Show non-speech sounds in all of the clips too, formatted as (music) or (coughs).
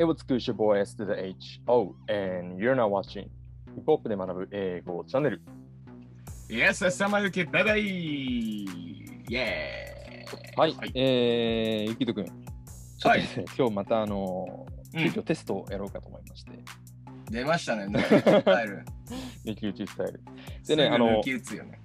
It was good, your boy S to the H. O. And you're now watching ヒップホップで学ぶ英語チャンネル。Yes, 浅間ゆき、バイバイイエーイはい。はい。えー、ゆきとくん。ちょっとはい今日またあのうん急遽テストをやろうかと思いまして、出ましたね、抜き打ちスタイル。抜き打ちスタイル。ででねあの抜き打つよね。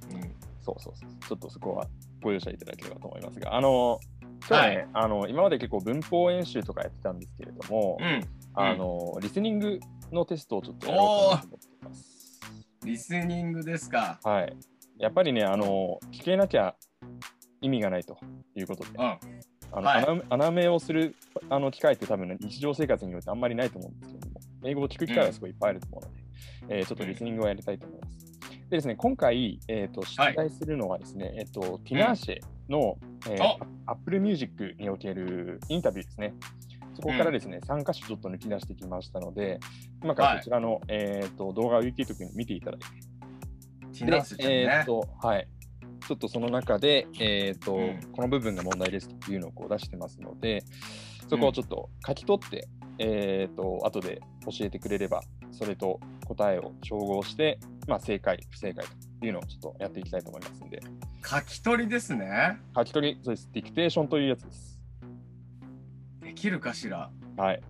そうそうそう。ちょっとそこはご容赦いただければと思いますが、あの、今日はね、はいあの今まで結構文法演習とかやってたんですけれども、うん。うん。あの、リスニングのテストをちょっとやろうと思っています。リスニングですか。はい。やっぱりね、あの、聞けなきゃ意味がないということで、うん。あの、はい穴穴埋めをするあの機会って多分、ね、日常生活によってあんまりないと思うんですけれども、英語を聞く機会はすごいいっぱいあると思うので、えーちょっとリスニングをやりたいと思います。でですね、今回、えー、と出題するのはですね、えっ、と、ティナーシェの、えーお Apple Music におけるインタビューですね。そこからですね、3箇所ちょっと抜き出してきましたので、今からこちらの、えー、と動画を YouTube に見ていただいて、ティナースちゃんえー。と、はい。ちょっとその中で、えーっと、うん。この部分が問題ですというのをこう出してますので、そこをちょっと書き取って、えーっと、後で教えてくれれば、それと答えを照合して、まあ、正解、不正解というのをちょっとやっていきたいと思いますので、書き取りですね。書き取り、そうです。ディクテーションというやつです。できるかしら？はい。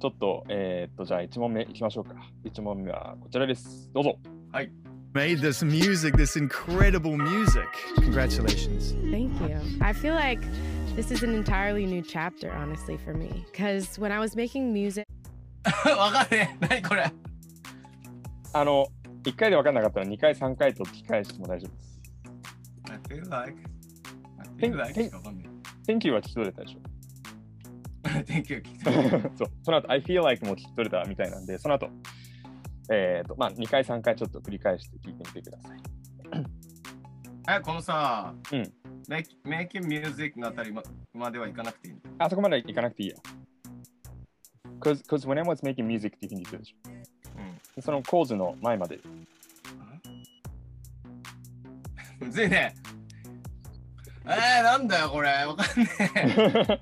ちょっと、えーっと、じゃあ1問目いきましょうか。1問目はこちらです。どうぞ。はい。made this music, this incredible music. Congratulations. Thank you. I feel like this is an entirely new chapter, honestly, for me. Because when I was making music, わかんねえ。何これ。あの、1回で分かんなかったら2回、3回と聞き返しても大丈夫です。I feel like. I feel like Thank you は聞き取れたでしょ。え。Thank you. 聞き取れそう、その後、I feel like も聞き取れたみたいなんで、その後、えっ、と、まあ、2回、3回ちょっと繰り返して聞いてみてください。え、このさ、うん。Make, Making Music のあたりままではいかなくていいの？あそこまで行かなくていいよ。Cause, cause when I was making music っていうふうに言ってるでしうょ。その構図の前まで。ん？(laughs) むずいね。えー、なんだよこれ。わかんねえ。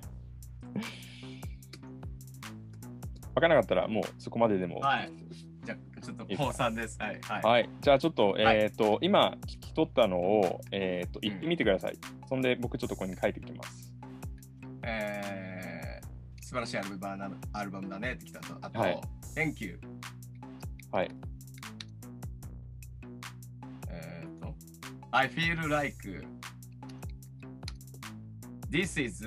分からなかったら、もうそこまででも。はい。じゃあ、ちょっと、ポーさんです。はい。はい。はい。じゃあちょっと、はいえっ、と、今聞き取ったのを、えっ、と、うん言ってみてください。そんで、僕ちょっとここに書いてきます。えー、素晴らしいアルバムだアルバムだねってきたと。あと、はい Thank you。はい。えーと、I feel like this is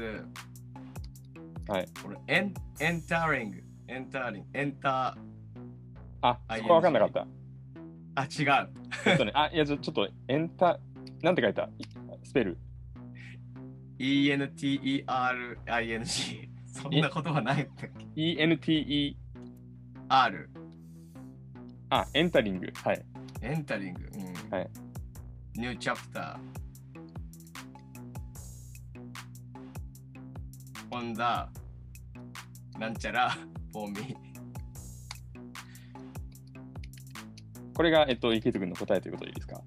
はい。これ、エン entering, entering, enter あ、そこは分かんなかった。あ、違う。えっとね、あ、いや、ちょちょっと、エンタ、なんて書いた？スペル。E-N-T-E-R-I-N-G そんなことはないっけ ENTE、?R あ、エンタリング。はい。エンタリング。うん、はい。ニューチャプター。ホンダ、なんちゃら、フォーミー。これが、えっと、池津君の答えということでいいですか？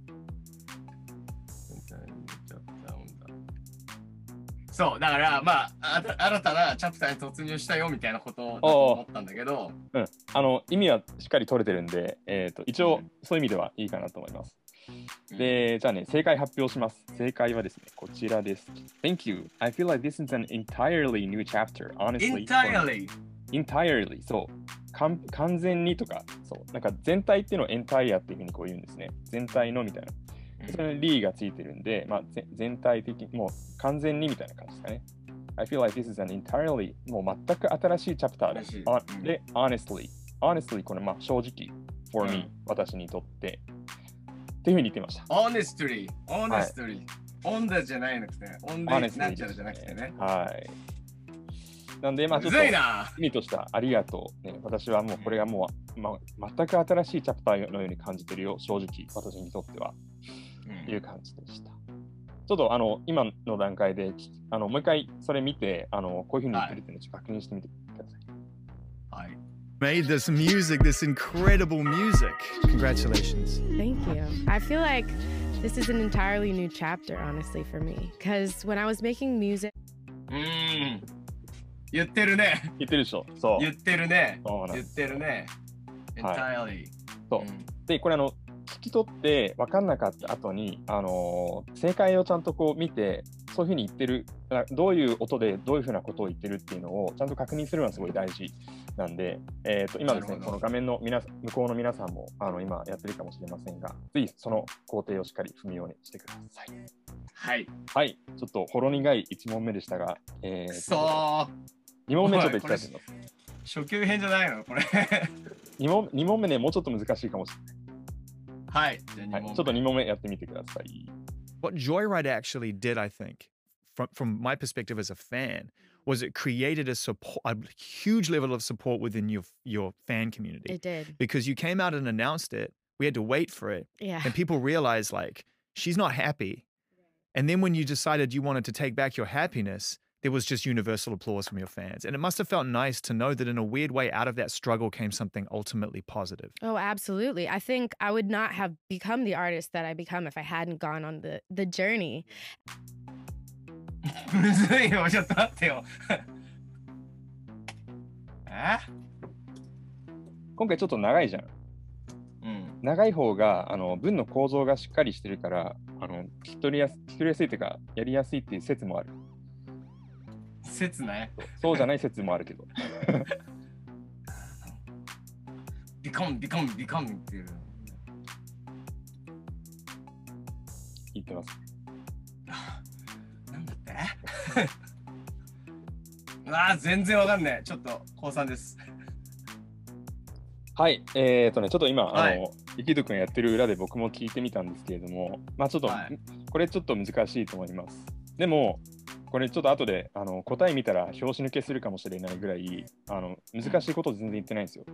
そう、だから、まあ、あた新たなチャプターに突入したよみたいなことだと思ったんだけど、うん。あの、意味はしっかり取れてるんで、えっと、一応うん、そういう意味ではいいかなと思います。うんで、じゃあね、正解発表します。正解はですね、こちらです。Thank you. I feel like this is an entirely new chapter, honestly. entirely! entirely そう完全にとかそうなんか全体っていうのを entire っていうふうにこう言うんですね。全体のみたいな。それに li がついてるんで、まあ、ぜ全体的にもう完全にみたいな感じですかね。I feel like this is an entirely もう全く新しいチャプターで。すうん。で honestly honestly これまあ正直 for me、うん。私にとって。っていうふうに言ってました。honestly, honestly, オンダじゃないなくて、オンで honestly なんちゃらじゃなくてね。はいなんでまあちょむっとずいな意味としたありがとう、ね。私はもうこれがもう、まあ、全く新しいチャプターのように感じてるよ、正直、私にとっては、うんいう感じでした。ちょっとあの今の段階できあのもう一回それ見てあの、こういうふうに言ってるっていうのを確認してみてください。はい。Made this music, this incredible music. Congratulations. thank you. I feel like this is an entirely new chapter, honestly, for me. Because when I was making music, うーん。言ってるね。言ってるでしょ。そう。言ってるね。言ってるね。は entirely。そうで、これあの、聞き取って分かんなかった後に、あのー正解をちゃんとこう見て、そういうふうに言ってる、あどういう音でどういうふうなことを言ってるっていうのをちゃんと確認するのはすごい大事なんで、えー、と今ですね、この画面の皆向こうの皆さんもあの今やってるかもしれませんが、ぜひその工程をしっかり踏むようにしてください。はい。はい、ちょっとほろ苦い1問目でしたが、えくー、そー。2問目ちょっといきたいと思います。初級編じゃないのこれ。 (laughs) 2問 ,2 問目ね、もうちょっと難しいかもしはい。じゃあ2れない。問目。はい、ちょっと2問目やってみてください。 What Joyride actually did, I think, from from my perspective as a fan, was it created a support, a huge level of support within your your fan community It did. because you came out and announced it. We had to wait for it, Yeah. and people realized like she's not happy. And then when you decided you wanted to take back your happiness, there was just universal applause from your fans, and it must have felt nice to know that in a weird way, out of that struggle came something ultimately positive. Oh, absolutely. I think I would not have become the artist that I become if I hadn't gone on the the journey. (laughs) むずいよ。ちょっと待ってよ。え今回ちょっと長いじゃん。うん。長い方があの文の構造がしっかりしてるからあの聞き取りやす聞き取りやすいというかやりやすいっていう説もある。 説ね。そうじゃない説もあるけど。(laughs) ビコンビコンビコンっていう。言ってます。(laughs) なんだって？う (laughs) わあ、全然わかんない。ちょっと、高3です。はい、えっ、とね、ちょっと今、はいあの、ゆきとくんやってる裏で僕も聞いてみたんですけれども、まあちょっと、はいこれちょっと難しいと思います。でも、これちょっと後であの答え見たら拍子抜けするかもしれないぐらいあの難しいこと全然言ってないんですよ。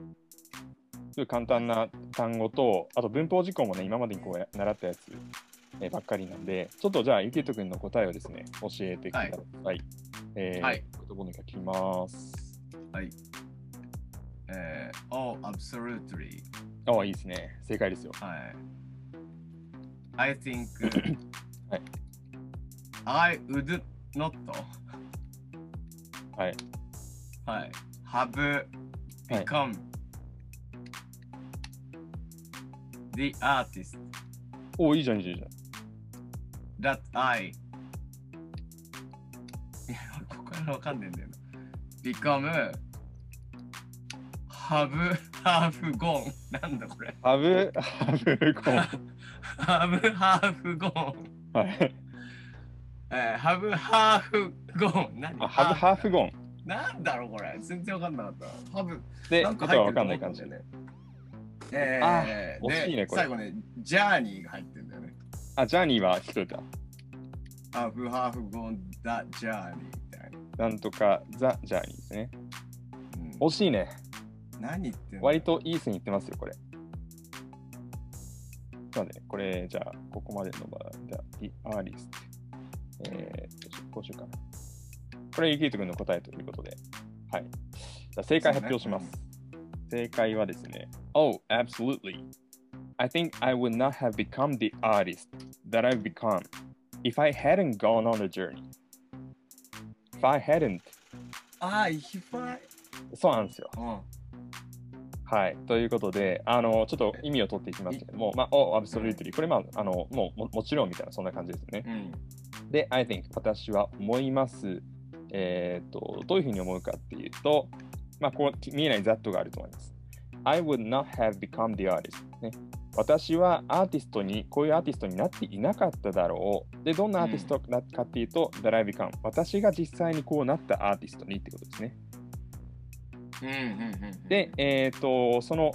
すごい簡単な単語と、あと文法事項もね、今までにこうや習ったやつ、えーばっかりなんで、ちょっとじゃあ、ゆきとくんの答えをですね、教えてください。えーはい言葉に書きます。はい。えー、oh, absolutely. ああ、いいですね。正解ですよ。はい。I think (coughs) はい I would not はい。はい。have become the artist おお、いいじゃん、いいじゃん that I いや、ここからわかんねえんだよな。become have have gone なんだこれハブ、ハブコン。have have gone はい。えー、have have gone 何？あ、ハブ、ハーフゴン。なんだろうこれ全然わかんなかった。have で、なんか入ってると思かんない感じ。ったんだよね。えあー、惜しいねこれで最後ね、ジャーニーが入ってるんだよね。あ、ジャーニーは聞こえた。have have gone the journey みたいなんとか、ザ・ジャーニーですね。な。うん惜しいね。何言ってんの？割といい線いってますよ、これ。なんでね、これ、じゃあ、ここまでの場合、じゃあ、The Artist。えー、どうしようこうしようかな。これ、ゆきとくんの答えということで。はい。じゃあ、正解発表します。正解はですね、Oh, absolutely. I think I would not have become the artist that I've become if I hadn't gone on the journey. If I hadn't. ああ、いっぱい。そうなんですよ。うん。はい。ということで、あの、ちょっと意味を取っていきますけども、まあ、お、absolutely。これ、まあ、あの、もうも、もちろんみたいな、そんな感じですね。うん。で、I think、私は思います。えっ、と、どういうふうに思うかっていうと、まあ、こう、見えない that があると思います。I would not have become the artist、ね。私はアーティストに、こういうアーティストになっていなかっただろう。で、どんなアーティストかっていうと、that I become。私が実際にこうなったアーティストにってことですね。うんうんうん。で、えっ、と、その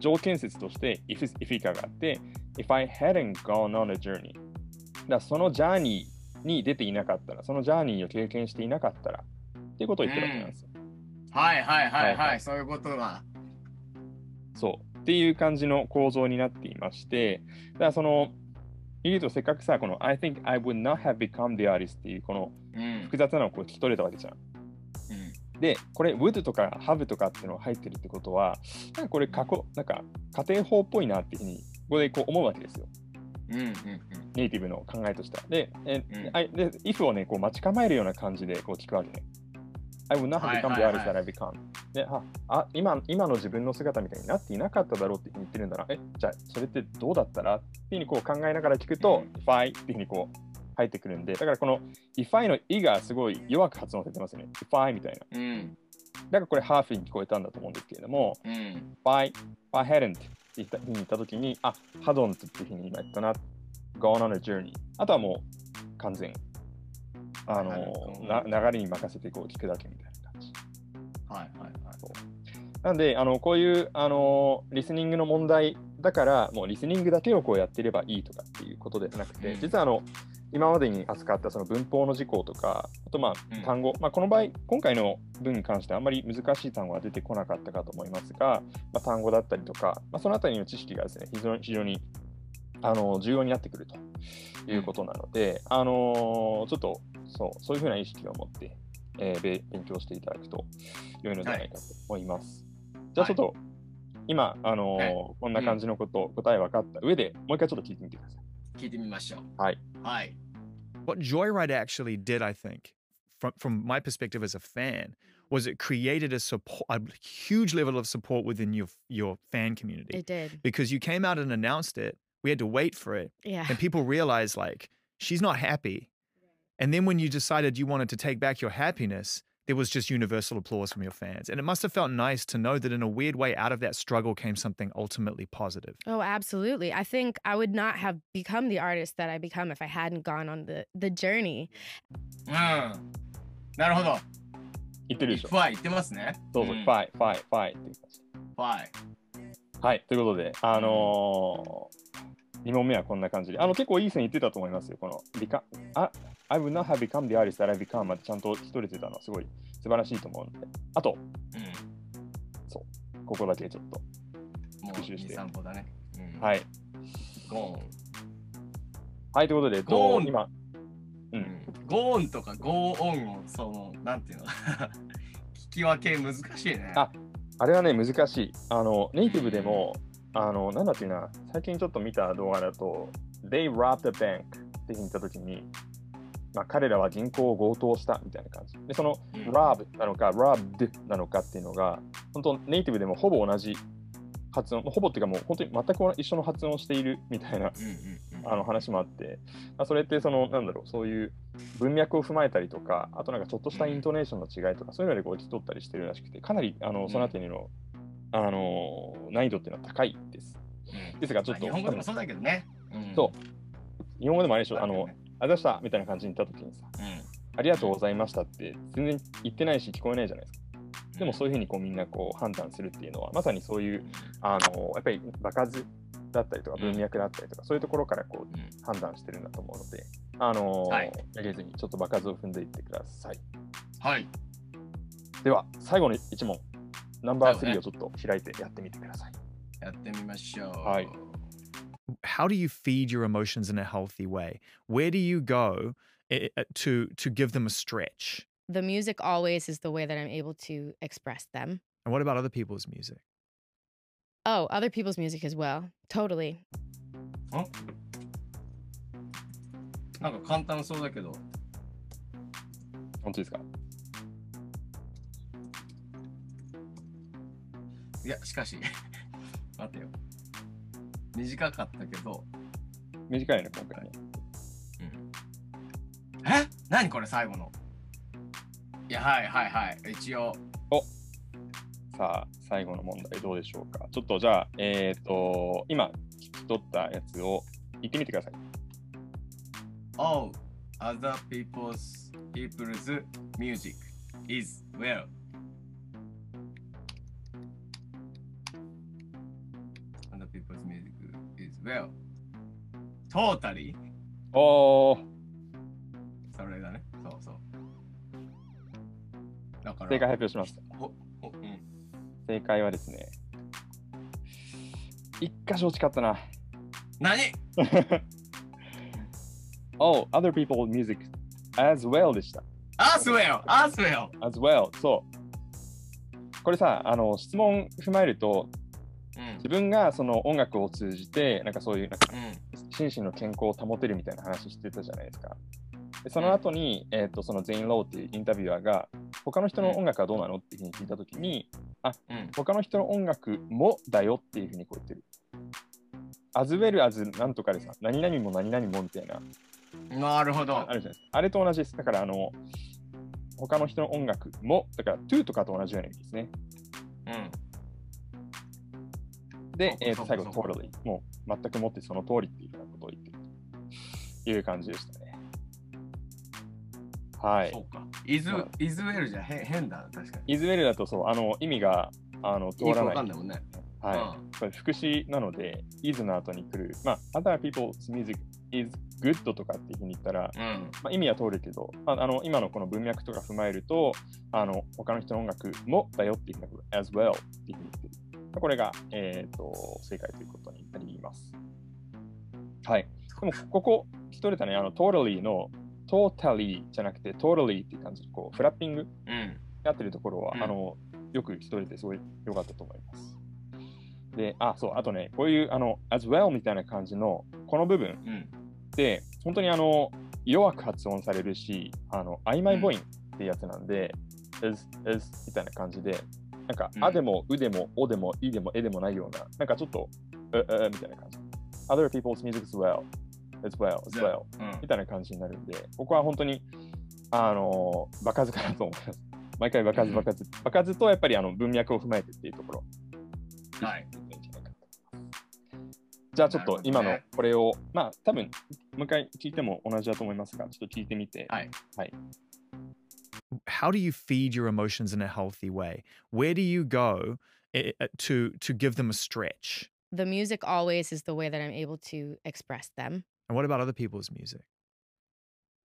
条件説として if, if 以下があって、if I hadn't gone on a journey。だそのジャーニーに出ていなかったら、そのジャーニーを経験していなかったら、っていうことを言ってるわけなんですよ。はいはいはいはいははいい、そういうことだ。そう。っていう感じの構造になっていまして、だからその、言うとせっかくさ、この I think I would not have become the artist っていうこのうん。複雑なのをこう聞き取れたわけじゃん。うんで、これ would とか have とかっていうのが入ってるってことは、なんかこれ過去、なんか家庭法っぽいなっていうふうに、ここでこう思うわけですよ。うんうんネイティブの考えとしては。で、えうんあで if をね、こう待ち構えるような感じでこう聞くわけね。I would not become は the artist that I become. でああ今今の自分の姿みたいになっていなかっただろうって言ってるんだな。え、じゃあそれってどうだったら？っていうふうにこう考えながら聞くと、if I っていうふうにこう入ってくるんで、だからこの if I の i がすごい弱く発音されてますよね。if I みたいな。うん。だからこれハーフに聞こえたんだと思うんですけれども、うん。I, if I hadn't って言ったふうに言ったときに、あ、hadn't っていうふうに今言ったな。gone on a journey。あとはもう完全。あのな流れに任せてこう聞くだけみたいな感じ。はいはいはい。なんで、あのこういうあのリスニングの問題だから、もうリスニングだけをこうやってればいいとかっていうことではなくて、うん実はあの今までに扱ったその文法の事項とか、あとまうん。あ単語、まあ、この場合、今回の文に関してはあんまり難しい単語は出てこなかったかと思いますが、まあ、単語だったりとか、まあ、そのあたりの知識がですね、非常に非常にあの重要になってくるということなので、あのちょっとそうそういうふうな意識を持って、えーべ勉強していただくと良いのではないかと思います。じゃあちょっと、今、あのーはい。こんな感じのこと、答え分かった上で、もう一回ちょっと聞いてみてください。聞いてみましょう。はい。はい。 What Joyride actually did, I think, from from my perspective as a fan, was it created a support, a huge level of support within your your fan community It did. because you came out and announced it. We had to wait for it, Yeah. and people realized like she's not happy. And then when you decided you wanted to take back your happiness, there was just universal applause from your fans, and it must have felt nice to know that in a weird way, out of that struggle came something ultimately positive. Oh, absolutely. I think I would not have become the artist that I become if I hadn't gone on the the journey. うん。なるほど。言ってるでしょフ。ァイ言ってますね。どうぞ、んファイ、ファイ、ファイっていう感じ。ファイ。はい、ということで、あのー、 2問目はこんな感じで、あの結構いい線いってたと思いますよ。この、become あ I would not have become the artist that I become までちゃんと一人でたのはすごい素晴らしいと思うので、あと、うここだけちょっと。ん。もう復習して2、3個だね。うん。。はいい。ゴーン。はい、ということで、ゴーンと今、う、うんん。ゴーンとかゴーオンを、その、なんていうの？(laughs) 聞き分け難しいね。ああれはね、難しい。あの、ネイティブでも、あの、なんだっていうな、最近ちょっと見た動画だと、They robbed a bank って言ったときに、まあ、彼らは銀行を強盗したみたいな感じ。で、その、うん rob なのか、robbed なのかっていうのが、本当ネイティブでもほぼ同じ発音、ほぼっていうかもう本当に全く一緒の発音をしているみたいなうんうんうん。あの話もあって、まあ、それってその、なんだろう、そういう文脈を踏まえたりとか、あとなんかちょっとしたイントネーションの違いとか、そういうのでこう聞き取ったりしてるらしくて、かなりあのそのあたりの、あの難易度っていうのは高いです。うんですが、ちょっと、日本語でもそうだけどね。うんそう日本語でもあれでしょ、あの、あざしたみたいな感じに言ったときにさ、うん。ありがとうございましたって全然言ってないし聞こえないじゃないですか。でもそういうふうにこうみんなこう判断するっていうのは、まさにそういう、あのやっぱり場数だったりとか文脈だったりとか、そういうところからこううん判断してるんだと思うので、あのはいやげずにちょっと場数を踏んでいってください。はい。では、最後の1問、ナンバー最後ね3をちょっと開いてやってみてください。やってみましょう。はい。 how do you feed your emotions in a healthy way? Where do you go eh, eh, to to give them a stretch? The music always is the way that I'm able to express them. And what about other people's music? Oh, other people's music as well. Totally. なんか簡単そうだけど。本当ですか いや、しかし、待てよ。短かったけど。短いね、今回ね。うん、え？何これ最後の。いや、はいはいはい。一応。さあ、最後の問題どうでしょうか。ちょっとじゃあ、えっ、と、今聞き取ったやつを言ってみてください。All other people's people's music is well. Well. Totally? おー、それだね。そうそう。だから。正解発表します。ほほうん。正解はですね、一箇所違ったな。何？(laughs) Oh, other people's music as well でした。アースウェルアースウェル as well。そう。これさ、あの質問踏まえると、うん自分がその音楽を通じて、なんかそういうなんかうん。心身の健康を保てるみたいな話してたじゃないですか。でその後に、えっとそのゼイン・ローっていうインタビュアーが、他の人の音楽はどうなのっていうふうに聞いたときに、うん。他の人の音楽もだよっていうふうにこう言ってる。as well as なんとかでさ、何々も何々もみたいな、なるほど。あるじゃないですか。あれと同じです。だから、あの、他の人の音楽も、だから、to とかと同じような意味ですね。うん。で、えーと最後、そうか totally。もう全くもってその通りっていうようなことを言ってるという感じでしたね。はいそ。うか。イズまあ、イズウェルじゃ変変だ、確かに。イズウェルだとそう、あの意味があの通らない。わかんないもんね。はい。これ副詞なので、is の後に来る。まあ、other people's music is good とかっていうふうに言ったら、うん。まあ、意味は通るけど、ああの今のこの文脈とか踏まえると、あの他の人の音楽もだよっていうふうに as well っていうふうに言ってる。これが、えー、と正解ということになります。はい。でも、ここ、聞き取れたね、あの totally の totally じゃなくて totally っていう感じで、こう、フラッピングうん。やってるところは、うんあのよく聞き取れてすごい良かったと思います。で、あ、そう、あとね、こういうあの as well みたいな感じのこの部分うん。って、本当にあの弱く発音されるし、あの曖昧母音ってやつなんで、is, is みたいな感じで、なんか、うんあでも、うでも、おでも、いでも、えでもないような、なんかちょっと、う、う、みたいな感じ。Other people's music as well, as well, as well, うんみたいな感じになるんで、ここは本当に、あのー、場数かなと思います。毎回場数、場数。場数とやっぱりあの文脈を踏まえてっていうところ。はい。じゃあちょっと今のこれを、まあ多分もう一回聞いても同じだと思いますが、ちょっと聞いてみて。はい。how do you feed your emotions in a healthy way? Where do you go eh, eh, to to give them a stretch? The music always is the way that I'm able to express them. And what about other people's music?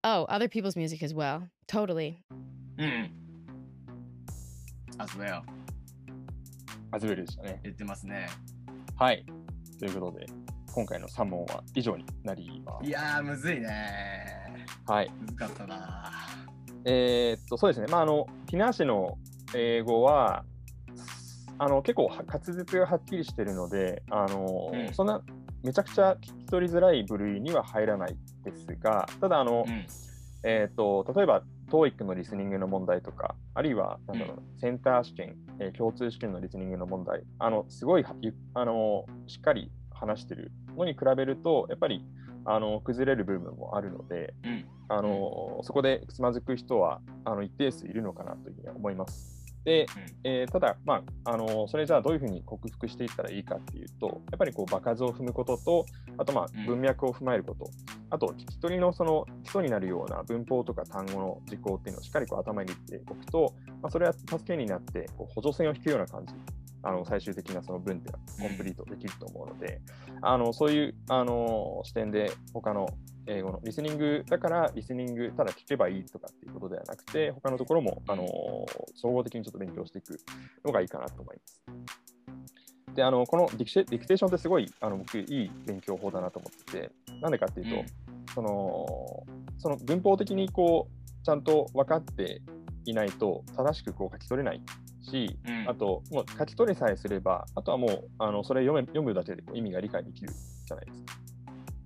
Oh, other people's music as well. Totally. うん。as well アズベルでしたね。言ってますね。はい。ということで、今回の3問は以上になります。いやー、むずいねはい。むずかったな えーっと、そうですね。まあ、あの、フィナーシェの英語は、あの結構は滑舌がはっきりしてるので、あのうんそんなめちゃくちゃ聞き取りづらい部類には入らないですが、ただあの、うん。えー、と例えば TOEIC のリスニングの問題とか、あるいはなんだろうなセンター試験、えー共通試験のリスニングの問題、あのすごいあのしっかり話してるのに比べると、やっぱりあの崩れる部分もあるので、うん。あのそこでつまずく人はあの一定数いるのかなというふうには思います。で、えーただ、まあ、あのそれじゃあどういうふうに克服していったらいいかっていうと、やっぱりこう場数を踏むことと、あとまあうん文脈を踏まえること、あと聞き取りのその基礎になるような文法とか単語の事項っていうのをしっかりこう頭に入れておくと、まあ、それは助けになってこう補助線を引くような感じ。あの最終的なその文っていうのはコンプリートできると思うので、あのそういうあの視点で他の英語のリスニングだからリスニングただ聞けばいいとかっていうことではなくて、他のところもあの総合的にちょっと勉強していくのがいいかなと思います。で、あのこのディクディクテーションってすごいあの僕いい勉強法だなと思ってて、なんでかっていうと、うんそのその文法的にこうちゃんと分かっていないと正しくこう書き取れないし、うんあともう書き取りさえすれば、あとはもうあのそれ読め読むだけで意味が理解できるじゃないですか。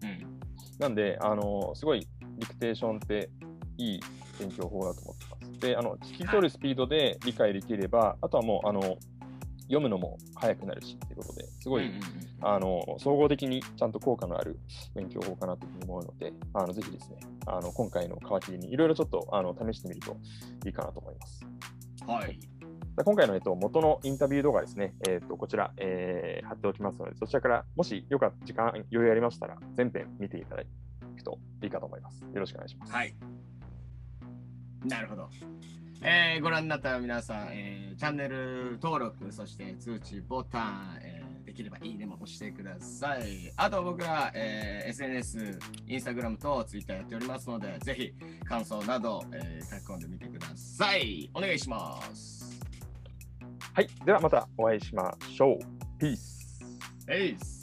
うん。なんで、あのすごいディクテーションっていい勉強法だと思ってます。で、あの聞き取るスピードで理解できれば、あとはもうあの読むのも早くなるしっていうことで、すごい、うんうんあの総合的にちゃんと効果のある勉強法かなというふうに思うので、あのぜひですね、あの今回の皮切りにいろいろちょっとあの試してみるといいかなと思います。うんはい。今回の、えっと、元のインタビュー動画ですね、えっと、こちら、えー貼っておきますので、そちらからもしよかった時間、余裕ありましたら、全編見ていただくといいかと思います。よろしくお願いします。はい。なるほど。えーご覧になった皆さん、えーチャンネル登録、そして通知ボタン、えーできればいいねも押してください。あと僕ら、えー SNS、インスタグラムとツイッターやっておりますので、ぜひ感想など、えー書き込んでみてください。お願いします。はい、ではまたお会いしましょう。ピース。エース